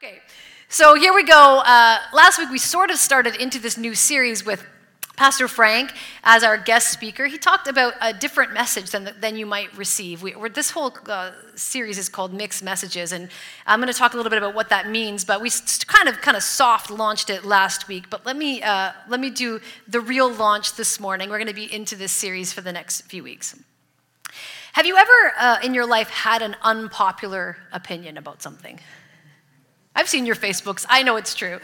Okay, so here we go. Uh, last week we sort of started into this new series with Pastor Frank as our guest speaker. He talked about a different message than, than you might receive. We, this whole uh, series is called Mixed Messages, and I'm going to talk a little bit about what that means. But we kind of kind of soft launched it last week. But let me uh, let me do the real launch this morning. We're going to be into this series for the next few weeks. Have you ever uh, in your life had an unpopular opinion about something? I've seen your Facebooks, I know it's true.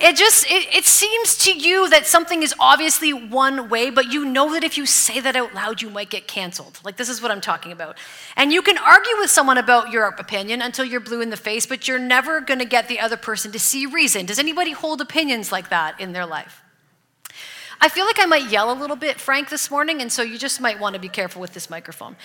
It just, it, it, seems to you that something is obviously one way, but you know that if you say that out loud, you might get canceled. Like, this is what I'm talking about. And you can argue with someone about your opinion until you're blue in the face, but you're never going to get the other person to see reason. Does anybody hold opinions like that in their life? I feel like I might yell a little bit, Frank, this morning, and so you just might want to be careful with this microphone.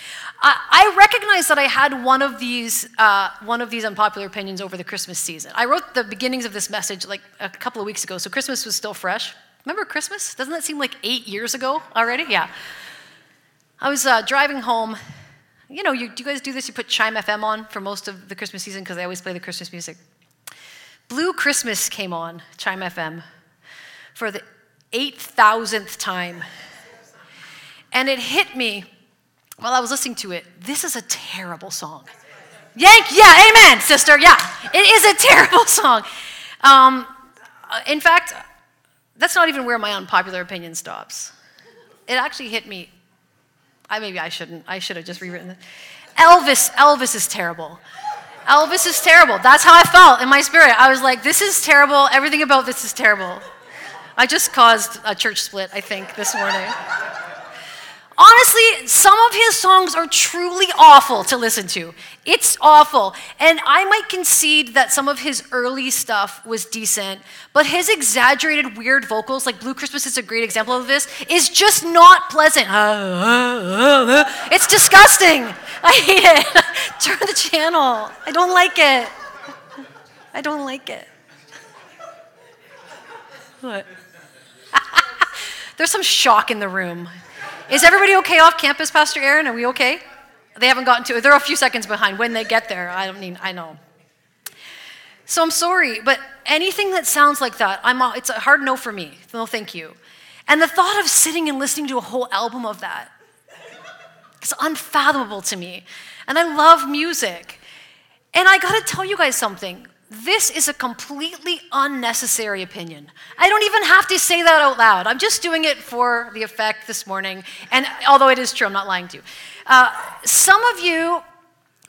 I, I recognize that I had one of these uh, one of these unpopular opinions over the Christmas season. I wrote the beginnings of this message like a couple of weeks ago, so Christmas was still fresh. Remember Christmas? Doesn't that seem like eight years ago already? Yeah. I was uh, driving home. You know, you, do you guys do this? You put CHYM FM on for most of the Christmas season because they always play the Christmas music. Blue Christmas came on CHYM FM for the 8,000th time. And it hit me while I was listening to it. This is a terrible song. Yank, yeah, amen, sister. Yeah, it is a terrible song. Um, in fact, that's not even where my unpopular opinion stops. It actually hit me. I maybe I shouldn't. I should have just rewritten it. Elvis, Elvis is terrible. Elvis is terrible. That's how I felt in my spirit. I was like, this is terrible. Everything about this is terrible. I just caused a church split, I think, this morning. Honestly, some of his songs are truly awful to listen to. It's awful. And I might concede that some of his early stuff was decent, but his exaggerated, weird vocals, like Blue Christmas is a great example of this, is just not pleasant. It's disgusting. I hate it. Turn the channel. I don't like it. I don't like it. What? There's some shock in the room. Is everybody okay off campus, Pastor Aaron? Are we okay? They haven't gotten to it. They're a few seconds behind. When they get there, I don't mean, I know. So I'm sorry, but anything that sounds like that, I'm, it's a hard no for me. No, thank you. And the thought of sitting and listening to a whole album of that is unfathomable to me. And I love music. And I gotta tell you guys something. This is a completely unnecessary opinion. I don't even have to say that out loud. I'm just doing it for the effect this morning. And although it is true, I'm not lying to you. Uh, some of you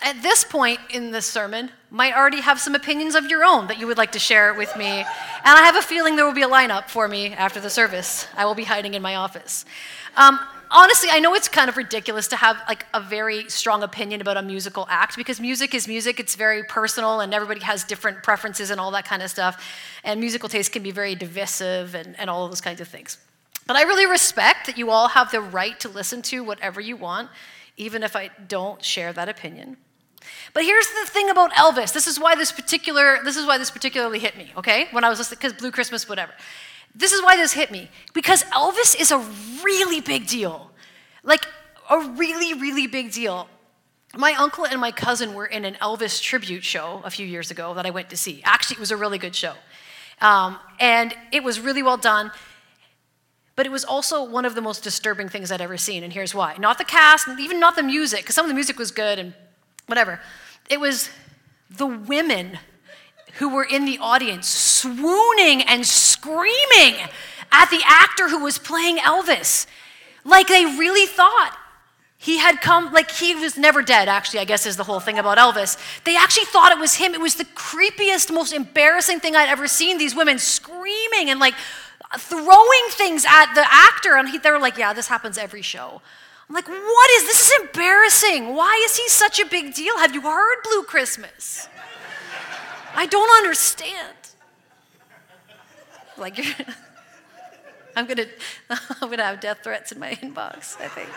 at this point in this sermon might already have some opinions of your own that you would like to share with me. And I have a feeling there will be a lineup for me after the service. I will be hiding in my office. Um, honestly, I know it's kind of ridiculous to have like a very strong opinion about a musical act because music is music. It's very personal, and everybody has different preferences and all that kind of stuff. And musical taste can be very divisive and, and all of those kinds of things. But I really respect that you all have the right to listen to whatever you want, even if I don't share that opinion. But here's the thing about Elvis. This is why this particular this is why this particularly hit me, okay? When I was listening because Blue Christmas whatever. This is why this hit me because Elvis is a really big deal. Like, a really, really big deal. My uncle and my cousin were in an Elvis tribute show a few years ago that I went to see. Actually, it was a really good show. Um, and it was really well done. But it was also one of the most disturbing things I'd ever seen, and here's why. Not the cast, even not the music, because some of the music was good and whatever. It was the women who were in the audience swooning and screaming at the actor who was playing Elvis. Like they really thought he had come, like he was never dead, actually, I guess is the whole thing about Elvis. They actually thought it was him. It was the creepiest, most embarrassing thing I'd ever seen. These women screaming and like throwing things at the actor. And he, they were like, yeah, this happens every show. I'm like, what is this? Is embarrassing. Why is he such a big deal? Have you heard Blue Christmas? I don't understand. Like, I'm gonna, I'm gonna have death threats in my inbox, I think.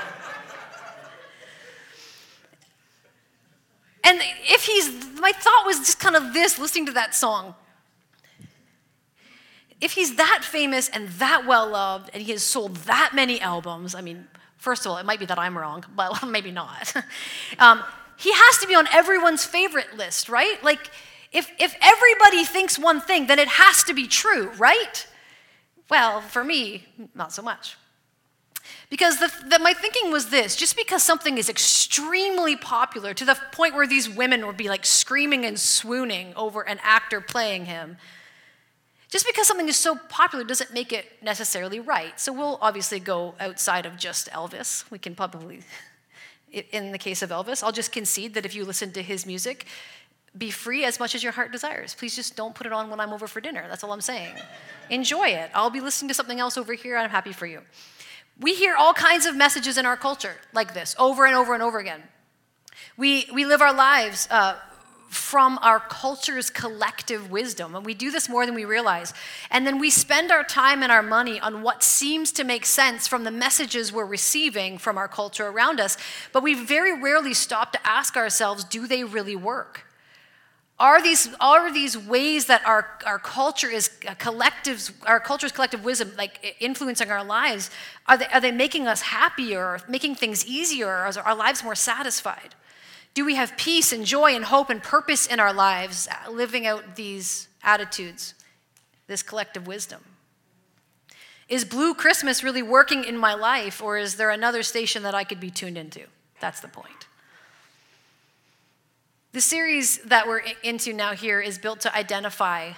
And if he's, my thought was just kind of this listening to that song. If he's that famous and that well loved and he has sold that many albums, I mean, first of all, it might be that I'm wrong, but maybe not. um, he has to be on everyone's favorite list, right? Like, if, if everybody thinks one thing, then it has to be true, right? Well, for me, not so much. Because the, the, my thinking was this just because something is extremely popular to the point where these women would be like screaming and swooning over an actor playing him, just because something is so popular doesn't make it necessarily right. So we'll obviously go outside of just Elvis. We can probably, in the case of Elvis, I'll just concede that if you listen to his music, be free as much as your heart desires. Please just don't put it on when I'm over for dinner. That's all I'm saying. Enjoy it. I'll be listening to something else over here. I'm happy for you. We hear all kinds of messages in our culture like this over and over and over again. We, we live our lives uh, from our culture's collective wisdom, and we do this more than we realize. And then we spend our time and our money on what seems to make sense from the messages we're receiving from our culture around us, but we very rarely stop to ask ourselves do they really work? Are these, are these ways that our, our culture is collective, our culture's collective wisdom, like influencing our lives, are they, are they making us happier, making things easier, or are our lives more satisfied? Do we have peace and joy and hope and purpose in our lives, uh, living out these attitudes, this collective wisdom? Is Blue Christmas really working in my life, or is there another station that I could be tuned into? That's the point. The series that we're into now here is built to identify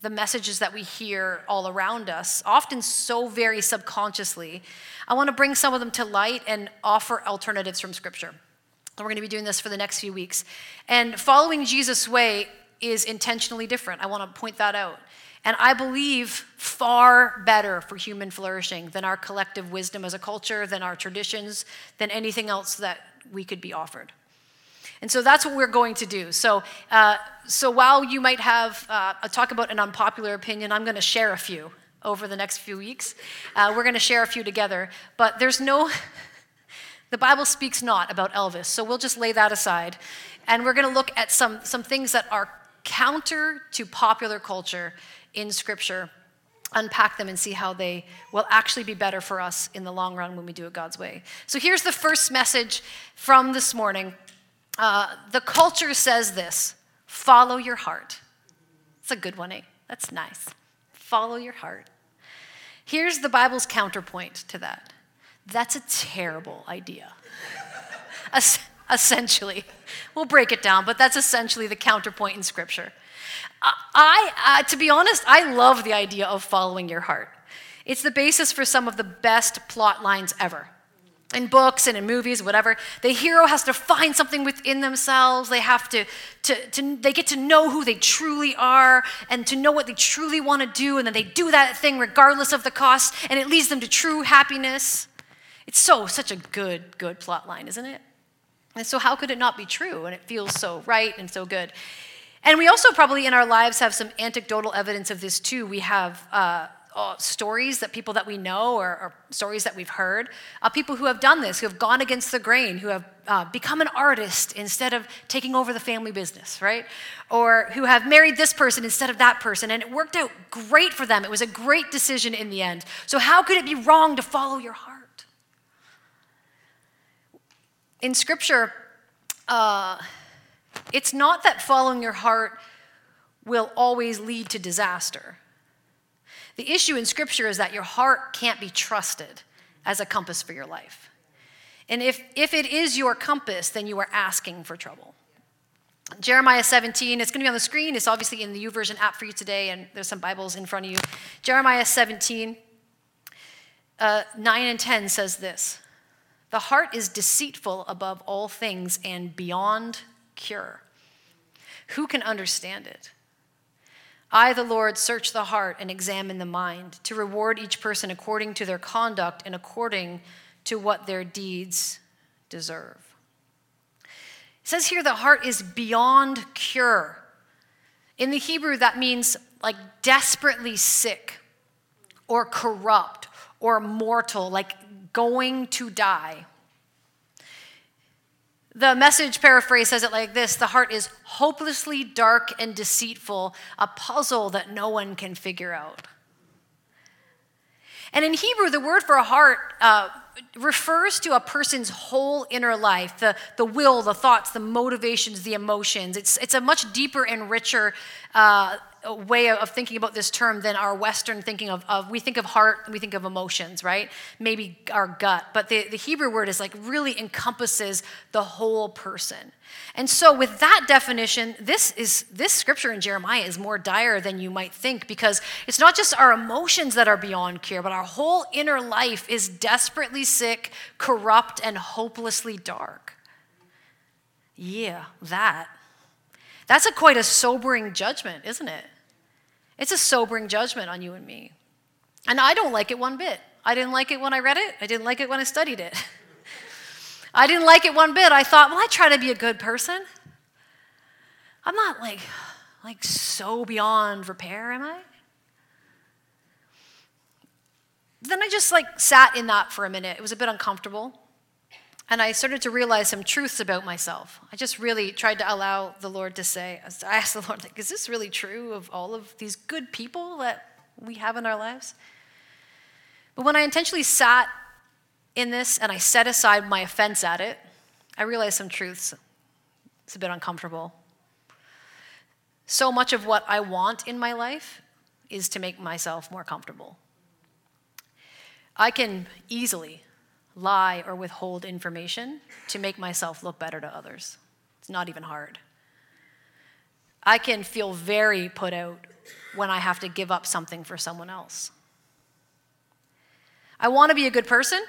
the messages that we hear all around us, often so very subconsciously. I want to bring some of them to light and offer alternatives from Scripture. And we're going to be doing this for the next few weeks. And following Jesus' way is intentionally different. I want to point that out. And I believe far better for human flourishing than our collective wisdom as a culture, than our traditions, than anything else that we could be offered. And so that's what we're going to do. So, uh, so while you might have uh, a talk about an unpopular opinion, I'm going to share a few over the next few weeks. Uh, we're going to share a few together. But there's no, the Bible speaks not about Elvis. So we'll just lay that aside. And we're going to look at some, some things that are counter to popular culture in Scripture unpack them and see how they will actually be better for us in the long run when we do it God's way. So here's the first message from this morning uh, the culture says this follow your heart. It's a good one, eh? That's nice. Follow your heart. Here's the Bible's counterpoint to that that's a terrible idea. essentially, we'll break it down, but that's essentially the counterpoint in Scripture. I, uh, to be honest, I love the idea of following your heart. It's the basis for some of the best plot lines ever in books and in movies, whatever, the hero has to find something within themselves. They have to, to, to, they get to know who they truly are and to know what they truly want to do, and then they do that thing regardless of the cost, and it leads them to true happiness. It's so, such a good, good plot line, isn't it? And so, how could it not be true? And it feels so right and so good. And we also probably in our lives have some anecdotal evidence of this too. We have uh, uh, stories that people that we know or, or stories that we've heard uh, people who have done this who have gone against the grain who have uh, become an artist instead of taking over the family business right? Or who have married this person instead of that person and it worked out great for them. It was a great decision in the end. So how could it be wrong to follow your heart? In scripture uh, it's not that following your heart will always lead to disaster the issue in Scripture is that your heart can't be trusted as a compass for your life. And if, if it is your compass, then you are asking for trouble. Jeremiah 17, it's going to be on the screen. It's obviously in the YouVersion app for you today, and there's some Bibles in front of you. Jeremiah 17, uh, 9 and 10 says this The heart is deceitful above all things and beyond cure. Who can understand it? I, the Lord, search the heart and examine the mind to reward each person according to their conduct and according to what their deeds deserve. It says here the heart is beyond cure. In the Hebrew, that means like desperately sick or corrupt or mortal, like going to die. The message paraphrase says it like this The heart is hopelessly dark and deceitful, a puzzle that no one can figure out. And in Hebrew, the word for heart uh, refers to a person's whole inner life the, the will, the thoughts, the motivations, the emotions. It's, it's a much deeper and richer uh, way of thinking about this term than our Western thinking of, of, we think of heart, we think of emotions, right? Maybe our gut. But the, the Hebrew word is like really encompasses the whole person. And so with that definition, this is this scripture in Jeremiah is more dire than you might think because it's not just our emotions that are beyond cure, but our whole inner life is desperately sick, corrupt, and hopelessly dark. Yeah, that. That's a quite a sobering judgment, isn't it? It's a sobering judgment on you and me. And I don't like it one bit. I didn't like it when I read it. I didn't like it when I studied it. I didn't like it one bit. I thought, well, I try to be a good person. I'm not like, like so beyond repair, am I? Then I just like sat in that for a minute. It was a bit uncomfortable. And I started to realize some truths about myself. I just really tried to allow the Lord to say, I asked the Lord, like, is this really true of all of these good people that we have in our lives? But when I intentionally sat in this and I set aside my offense at it, I realized some truths. It's a bit uncomfortable. So much of what I want in my life is to make myself more comfortable. I can easily lie or withhold information to make myself look better to others. It's not even hard. I can feel very put out when I have to give up something for someone else. I want to be a good person,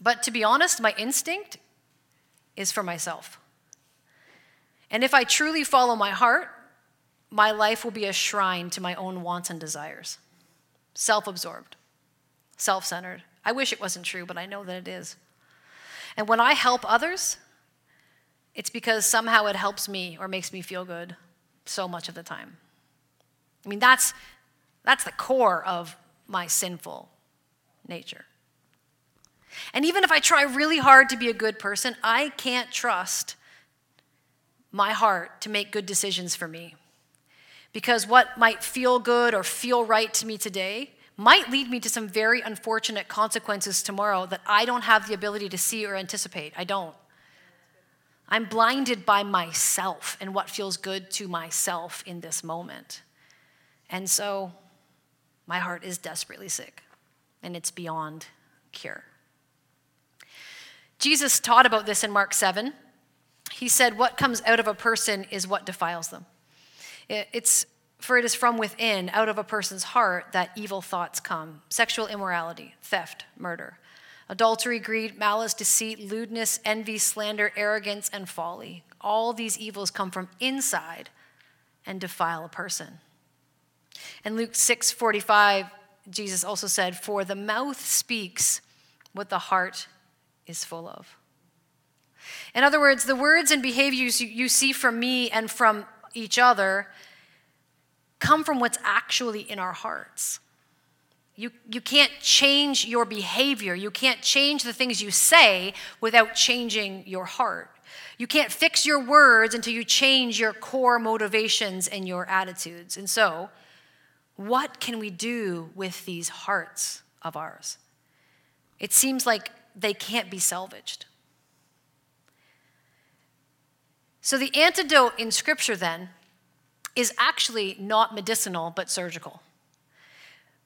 but to be honest, my instinct is for myself. And if I truly follow my heart, my life will be a shrine to my own wants and desires. Self absorbed, self centered. I wish it wasn't true, but I know that it is. And when I help others, it's because somehow it helps me or makes me feel good so much of the time. I mean, that's, that's the core of my sinful nature. And even if I try really hard to be a good person, I can't trust my heart to make good decisions for me. Because what might feel good or feel right to me today might lead me to some very unfortunate consequences tomorrow that I don't have the ability to see or anticipate. I don't. I'm blinded by myself and what feels good to myself in this moment. And so my heart is desperately sick and it's beyond cure. Jesus taught about this in Mark 7. He said, What comes out of a person is what defiles them. It's for it is from within, out of a person's heart, that evil thoughts come sexual immorality, theft, murder, adultery, greed, malice, deceit, lewdness, envy, slander, arrogance, and folly. All these evils come from inside and defile a person. In Luke 6 45, Jesus also said, For the mouth speaks what the heart is full of. In other words, the words and behaviors you see from me and from each other come from what's actually in our hearts. You, you can't change your behavior. You can't change the things you say without changing your heart. You can't fix your words until you change your core motivations and your attitudes. And so, what can we do with these hearts of ours? It seems like they can't be salvaged. So, the antidote in Scripture then is actually not medicinal but surgical.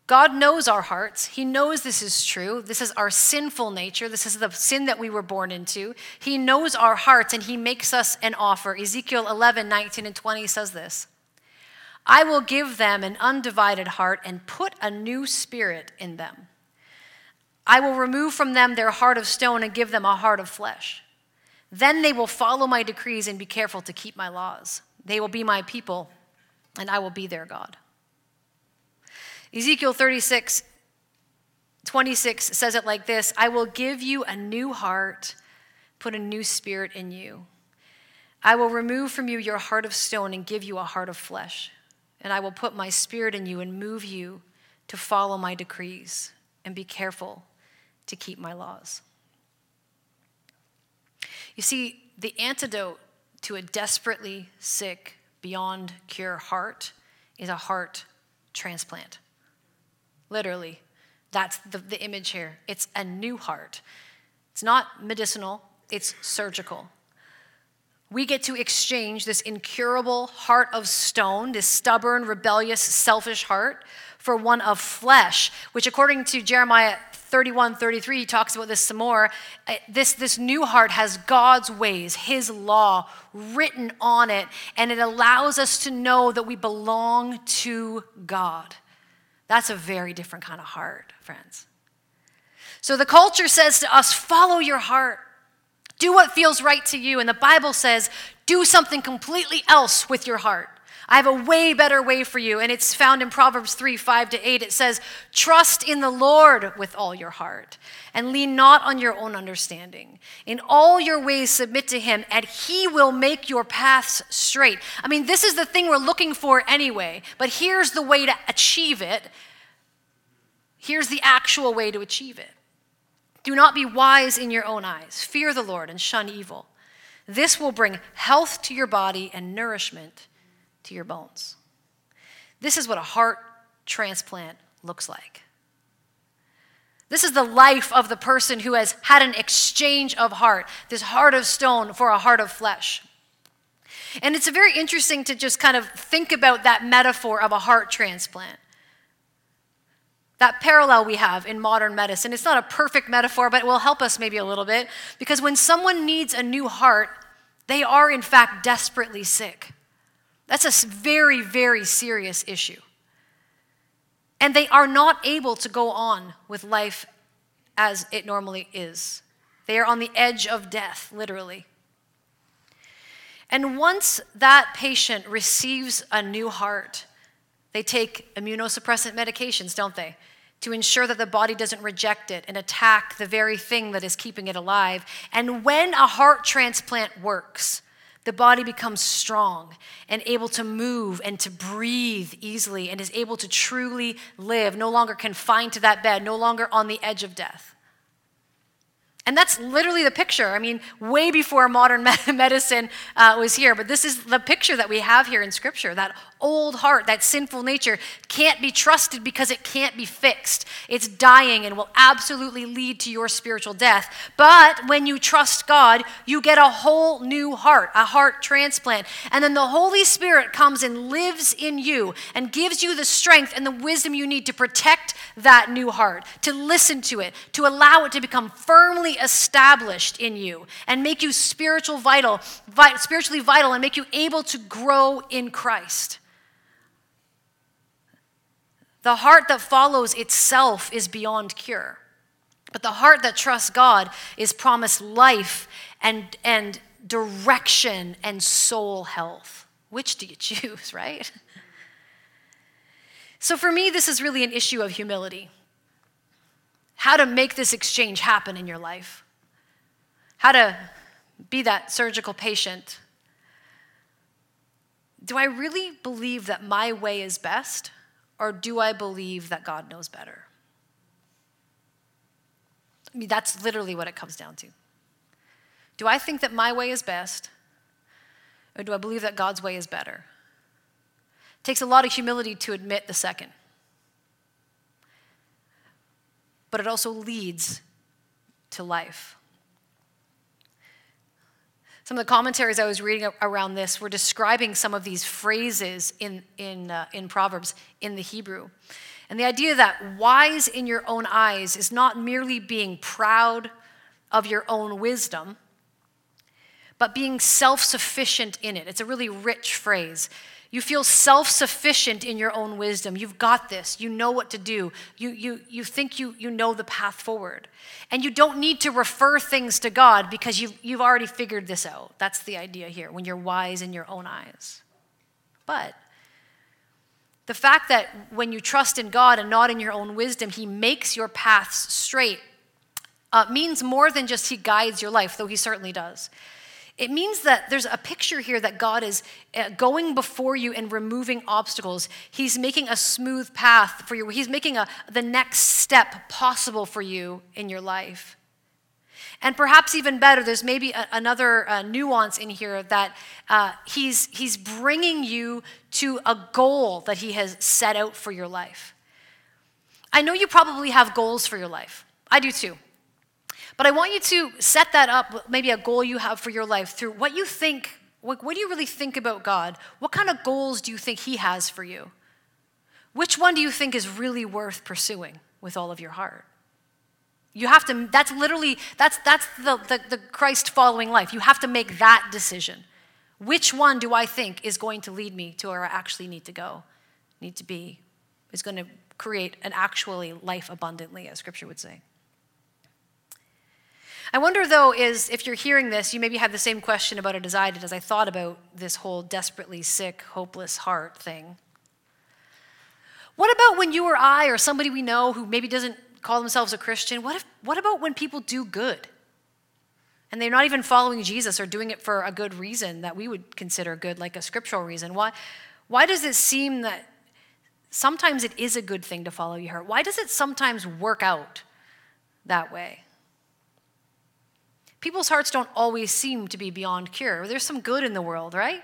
God knows our hearts. He knows this is true. This is our sinful nature. This is the sin that we were born into. He knows our hearts and He makes us an offer. Ezekiel 11, 19, and 20 says this I will give them an undivided heart and put a new spirit in them. I will remove from them their heart of stone and give them a heart of flesh. Then they will follow my decrees and be careful to keep my laws. They will be my people, and I will be their God. Ezekiel 36, 26 says it like this I will give you a new heart, put a new spirit in you. I will remove from you your heart of stone and give you a heart of flesh. And I will put my spirit in you and move you to follow my decrees and be careful to keep my laws. You see, the antidote to a desperately sick, beyond cure heart is a heart transplant. Literally, That's the, the image here. It's a new heart. It's not medicinal, it's surgical. We get to exchange this incurable heart of stone, this stubborn, rebellious, selfish heart, for one of flesh, which, according to Jeremiah 31 33, he talks about this some more. Uh, this, this new heart has God's ways, His law written on it, and it allows us to know that we belong to God. That's a very different kind of heart, friends. So the culture says to us, follow your heart. Do what feels right to you. And the Bible says, do something completely else with your heart. I have a way better way for you. And it's found in Proverbs 3 5 to 8. It says, Trust in the Lord with all your heart and lean not on your own understanding. In all your ways, submit to him, and he will make your paths straight. I mean, this is the thing we're looking for anyway, but here's the way to achieve it. Here's the actual way to achieve it. Do not be wise in your own eyes. Fear the Lord and shun evil. This will bring health to your body and nourishment to your bones. This is what a heart transplant looks like. This is the life of the person who has had an exchange of heart, this heart of stone for a heart of flesh. And it's very interesting to just kind of think about that metaphor of a heart transplant that parallel we have in modern medicine. It's not a perfect metaphor, but it will help us maybe a little bit because when someone needs a new heart, they are in fact desperately sick. That's a very, very serious issue. And they are not able to go on with life as it normally is. They are on the edge of death, literally. And once that patient receives a new heart, they take immunosuppressant medications, don't they? to ensure that the body doesn't reject it and attack the very thing that is keeping it alive. And when a heart transplant works, the body becomes strong and able to move and to breathe easily and is able to truly live, no longer confined to that bed, no longer on the edge of death. And that's literally the picture. I mean, way before modern medicine uh, was here, but this is the picture that we have here in Scripture. That old heart, that sinful nature, can't be trusted because it can't be fixed. It's dying and will absolutely lead to your spiritual death. But when you trust God, you get a whole new heart, a heart transplant. And then the Holy Spirit comes and lives in you and gives you the strength and the wisdom you need to protect that new heart, to listen to it, to allow it to become firmly established in you and make you spiritual vital, vi- spiritually vital and make you able to grow in Christ. The heart that follows itself is beyond cure. But the heart that trusts God is promised life and, and direction and soul health. Which do you choose, right? So for me, this is really an issue of humility how to make this exchange happen in your life, how to be that surgical patient. Do I really believe that my way is best, or do I believe that God knows better? I mean, that's literally what it comes down to. Do I think that my way is best, or do I believe that God's way is better? It takes a lot of humility to admit the second. But it also leads to life. Some of the commentaries I was reading around this were describing some of these phrases in, in, uh, in Proverbs in the Hebrew. And the idea that wise in your own eyes is not merely being proud of your own wisdom, but being self sufficient in it. It's a really rich phrase. You feel self sufficient in your own wisdom. You've got this. You know what to do. You, you, you think you, you know the path forward. And you don't need to refer things to God because you've, you've already figured this out. That's the idea here when you're wise in your own eyes. But the fact that when you trust in God and not in your own wisdom, He makes your paths straight uh, means more than just He guides your life, though He certainly does. It means that there's a picture here that God is uh, going before you and removing obstacles. He's making a smooth path for you. He's making a, the next step possible for you in your life. And perhaps even better, there's maybe a, another uh, nuance in here that uh, he's, he's bringing you to a goal that he has set out for your life. I know you probably have goals for your life. I do too. But I want you to set that up, maybe a goal you have for your life, through what you think. What, what do you really think about God? What kind of goals do you think He has for you? Which one do you think is really worth pursuing with all of your heart? You have to, that's literally, that's, that's the, the, the Christ following life. You have to make that decision. Which one do I think is going to lead me to where I actually need to go, need to be, is going to create an actually life abundantly, as scripture would say? I wonder, though, is if you're hearing this, you maybe have the same question about it as I did as I thought about this whole desperately sick, hopeless heart thing. What about when you or I or somebody we know who maybe doesn't call themselves a Christian, what, if, what about when people do good? And they're not even following Jesus or doing it for a good reason that we would consider good, like a scriptural reason. Why, why does it seem that sometimes it is a good thing to follow your heart? Why does it sometimes work out that way? People's hearts don't always seem to be beyond cure. There's some good in the world, right?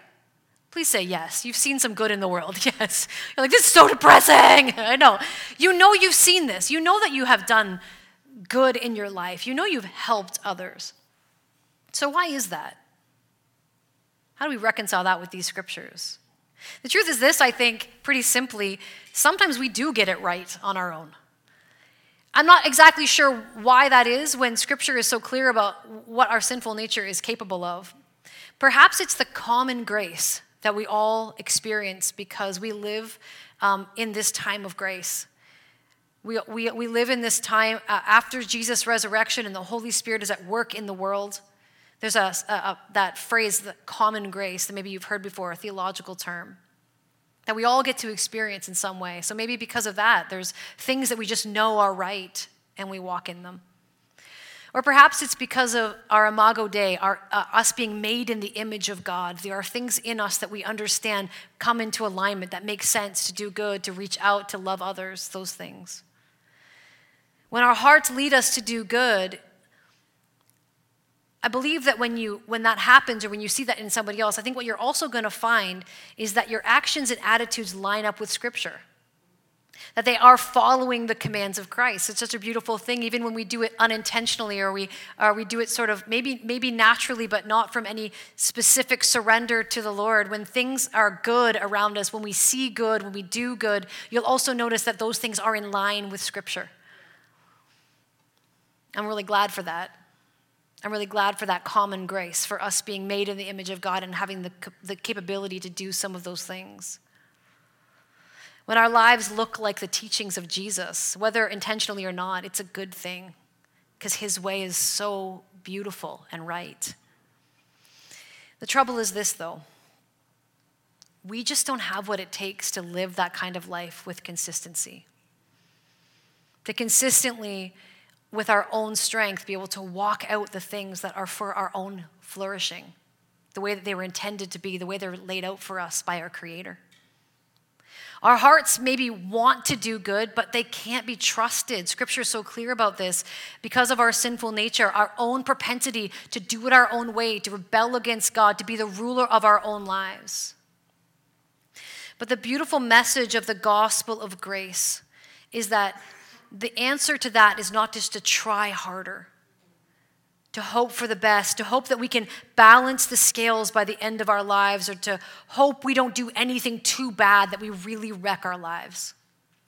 Please say yes. You've seen some good in the world. Yes. You're like, this is so depressing. I know. You know you've seen this. You know that you have done good in your life. You know you've helped others. So, why is that? How do we reconcile that with these scriptures? The truth is this, I think, pretty simply sometimes we do get it right on our own. I'm not exactly sure why that is when scripture is so clear about what our sinful nature is capable of. Perhaps it's the common grace that we all experience because we live um, in this time of grace. We, we, we live in this time uh, after Jesus' resurrection and the Holy Spirit is at work in the world. There's a, a, a, that phrase, the common grace, that maybe you've heard before, a theological term, that we all get to experience in some way. So maybe because of that, there's things that we just know are right and we walk in them. Or perhaps it's because of our imago Dei, our, uh, us being made in the image of God. There are things in us that we understand come into alignment that make sense to do good, to reach out, to love others, those things. When our hearts lead us to do good, I believe that when you when that happens or when you see that in somebody else, I think what you're also going to find is that your actions and attitudes line up with scripture that they are following the commands of Christ. It's such a beautiful thing, even when we do it unintentionally or we, or we do it sort of maybe, maybe naturally, but not from any specific surrender to the Lord. When things are good around us, when we see good, when we do good, you'll also notice that those things are in line with Scripture. I'm really glad for that. I'm really glad for that common grace, for us being made in the image of God and having the, the capability to do some of those things. When our lives look like the teachings of Jesus, whether intentionally or not, it's a good thing because his way is so beautiful and right. The trouble is this, though. We just don't have what it takes to live that kind of life with consistency. To consistently, with our own strength, be able to walk out the things that are for our own flourishing, the way that they were intended to be, the way they're laid out for us by our Creator. Our hearts maybe want to do good, but they can't be trusted. Scripture is so clear about this because of our sinful nature, our own propensity to do it our own way, to rebel against God, to be the ruler of our own lives. But the beautiful message of the gospel of grace is that the answer to that is not just to try harder, to hope for the best, to hope that we can balance the scales by the end of our lives, or to hope we don't do anything too bad that we really wreck our lives.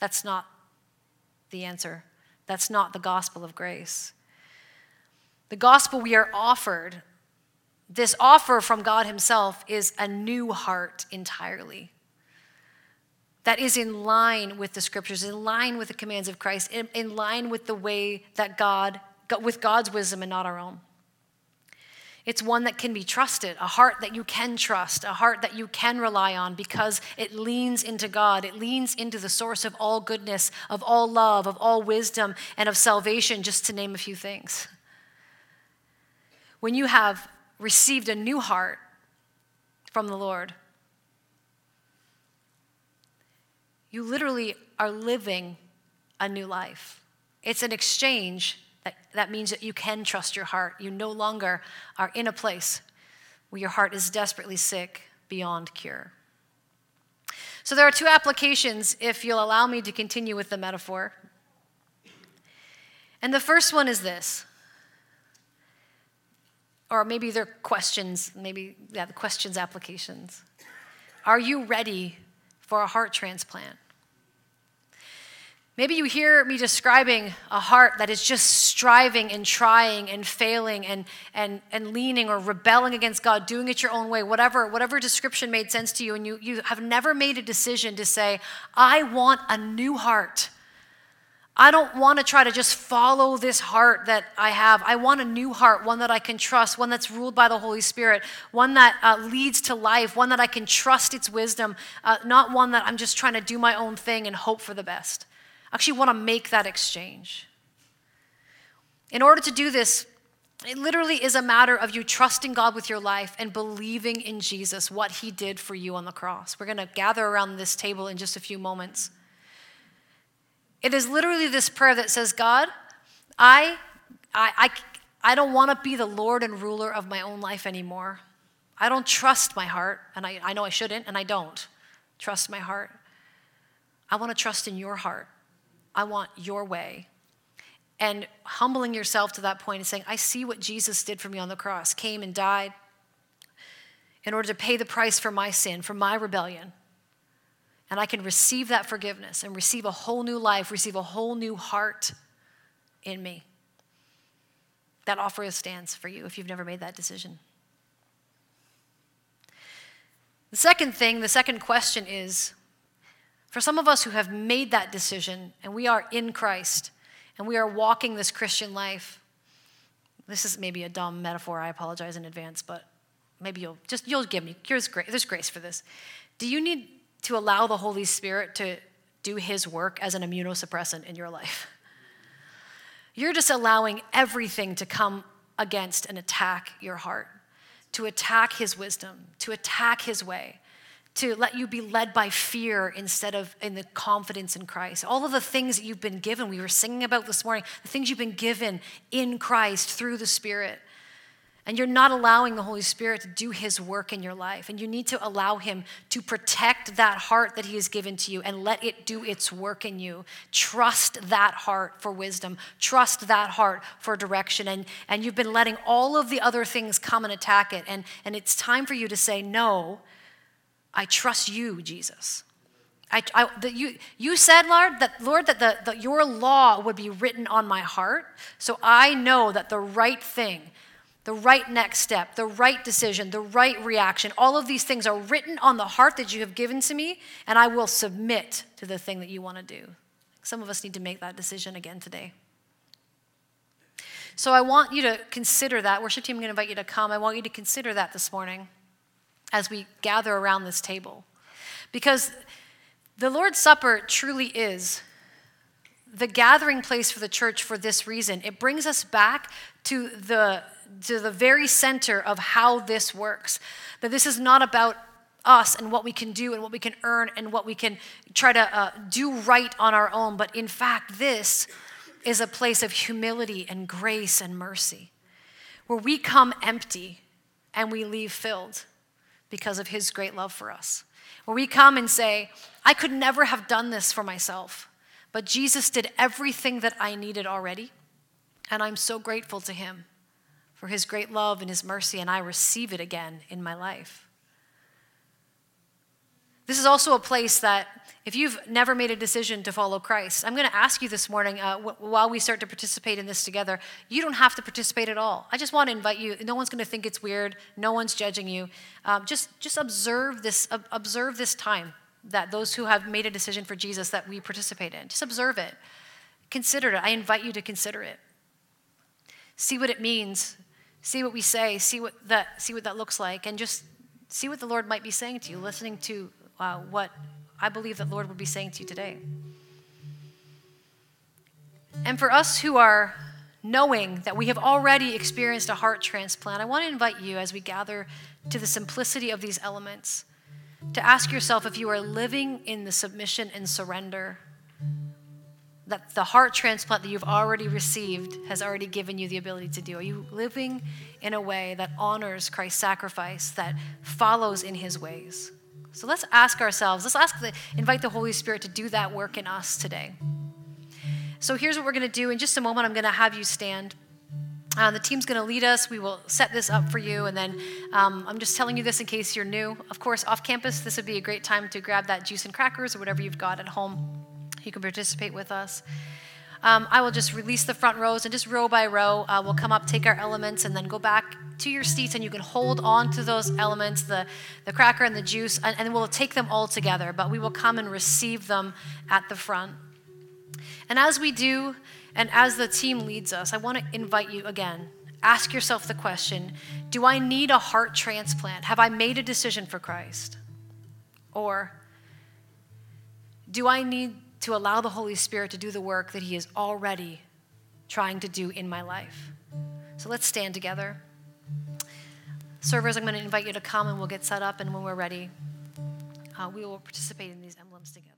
That's not the answer. That's not the gospel of grace. The gospel we are offered, this offer from God Himself, is a new heart entirely. That is in line with the scriptures, in line with the commands of Christ, in, in line with the way that God with God's wisdom and not our own. It's one that can be trusted, a heart that you can trust, a heart that you can rely on because it leans into God. It leans into the source of all goodness, of all love, of all wisdom, and of salvation, just to name a few things. When you have received a new heart from the Lord, you literally are living a new life. It's an exchange that, that means that you can trust your heart. You no longer are in a place where your heart is desperately sick beyond cure. So there are two applications, if you'll allow me to continue with the metaphor. And the first one is this. Or maybe they're questions, maybe, yeah, the questions applications. Are you ready for a heart transplant? Maybe you hear me describing a heart that is just striving and trying and failing and, and, and leaning or rebelling against God, doing it your own way, whatever, whatever description made sense to you, and you, you have never made a decision to say, I want a new heart. I don't want to try to just follow this heart that I have. I want a new heart, one that I can trust, one that's ruled by the Holy Spirit, one that uh, leads to life, one that I can trust its wisdom, uh, not one that I'm just trying to do my own thing and hope for the best I actually want to make that exchange. In order to do this, it literally is a matter of you trusting God with your life and believing in Jesus, what he did for you on the cross. We're going to gather around this table in just a few moments. It is literally this prayer that says, God, I, I, I, I don't want to be the Lord and ruler of my own life anymore. I don't trust my heart, and I, I know I shouldn't, and I don't trust my heart. I want to trust in your heart. I want your way. And humbling yourself to that point and saying, I see what Jesus did for me on the cross, came and died in order to pay the price for my sin, for my rebellion. And I can receive that forgiveness and receive a whole new life, receive a whole new heart in me. That offer stands for you if you've never made that decision. The second thing, the second question is for some of us who have made that decision and we are in Christ and we are walking this Christian life, this is maybe a dumb metaphor. I apologize in advance, but maybe you'll just you'll give me here's grace. There's grace for this. Do you need to allow the Holy Spirit to do His work as an immunosuppressant in your life? You're just allowing everything to come against and attack your heart, to attack His wisdom, to attack His way to let you be led by fear instead of in the confidence in Christ. All of the things that you've been given, we were singing about this morning, the things you've been given in Christ through the Spirit. And you're not allowing the Holy Spirit to do His work in your life. And you need to allow Him to protect that heart that He has given to you and let it do its work in you. Trust that heart for wisdom, trust that heart for direction. And, and you've been letting all of the other things come and attack it. And, and it's time for you to say, No, I trust you, Jesus. I, I, the, you, you said, Lord, that, Lord, that the, the, your law would be written on my heart. So I know that the right thing, the right next step, the right decision, the right reaction, all of these things are written on the heart that you have given to me, and I will submit to the thing that you want to do. Some of us need to make that decision again today. So I want you to consider that. Worship team, I'm going to invite you to come. I want you to consider that this morning as we gather around this table. Because the Lord's Supper truly is the gathering place for the church for this reason. It brings us back to the, to the very center of how this works. That this is not about us and what we can do and what we can earn and what we can try to uh, do right on our own, but in fact, this is a place of humility and grace and mercy where we come empty and we leave filled because of his great love for us. Where we come and say, I could never have done this for myself, but Jesus did everything that I needed already, and I'm so grateful to him for his great love and his mercy, and I receive it again in my life. This is also a place that, if you've never made a decision to follow Christ, I'm going to ask you this morning, uh, w- while we start to participate in this together, you don't have to participate at all. I just want to invite you. No one's going to think it's weird. No one's judging you. Um, just, just observe this. Uh, observe this time that those who have made a decision for Jesus that we participate in. Just observe it. Consider it. I invite you to consider it. See what it means. See what we say. See what that. See what that looks like, and just see what the Lord might be saying to you. Listening to uh, what I believe the Lord would be saying to you today. And for us who are knowing that we have already experienced a heart transplant, I want to invite you as we gather to the simplicity of these elements to ask yourself if you are living in the submission and surrender that the heart transplant that you've already received has already given you the ability to do. Are you living in a way that honors Christ's sacrifice, that follows in his ways? So let's ask ourselves, let's ask the, invite the Holy Spirit to do that work in us today. So here's what we're going to do. In just a moment, I'm going to have you stand. Uh, the team's going to lead us. We will set this up for you. And then um, I'm just telling you this in case you're new. Of course, off campus, this would be a great time to grab that juice and crackers or whatever you've got at home. You can participate with us. Um, I will just release the front rows and just row by row, uh, we'll come up, take our elements, and then go back to your seats, and you can hold on to those elements, the, the cracker and the juice, and, and we'll take them all together, but we will come and receive them at the front. And as we do, and as the team leads us, I want to invite you again. Ask yourself the question Do I need a heart transplant? Have I made a decision for Christ? Or do I need to allow the Holy Spirit to do the work that He is already trying to do in my life? So let's stand together. Servers, I'm going to invite you to come and we'll get set up, and when we're ready, uh, we will participate in these emblems together.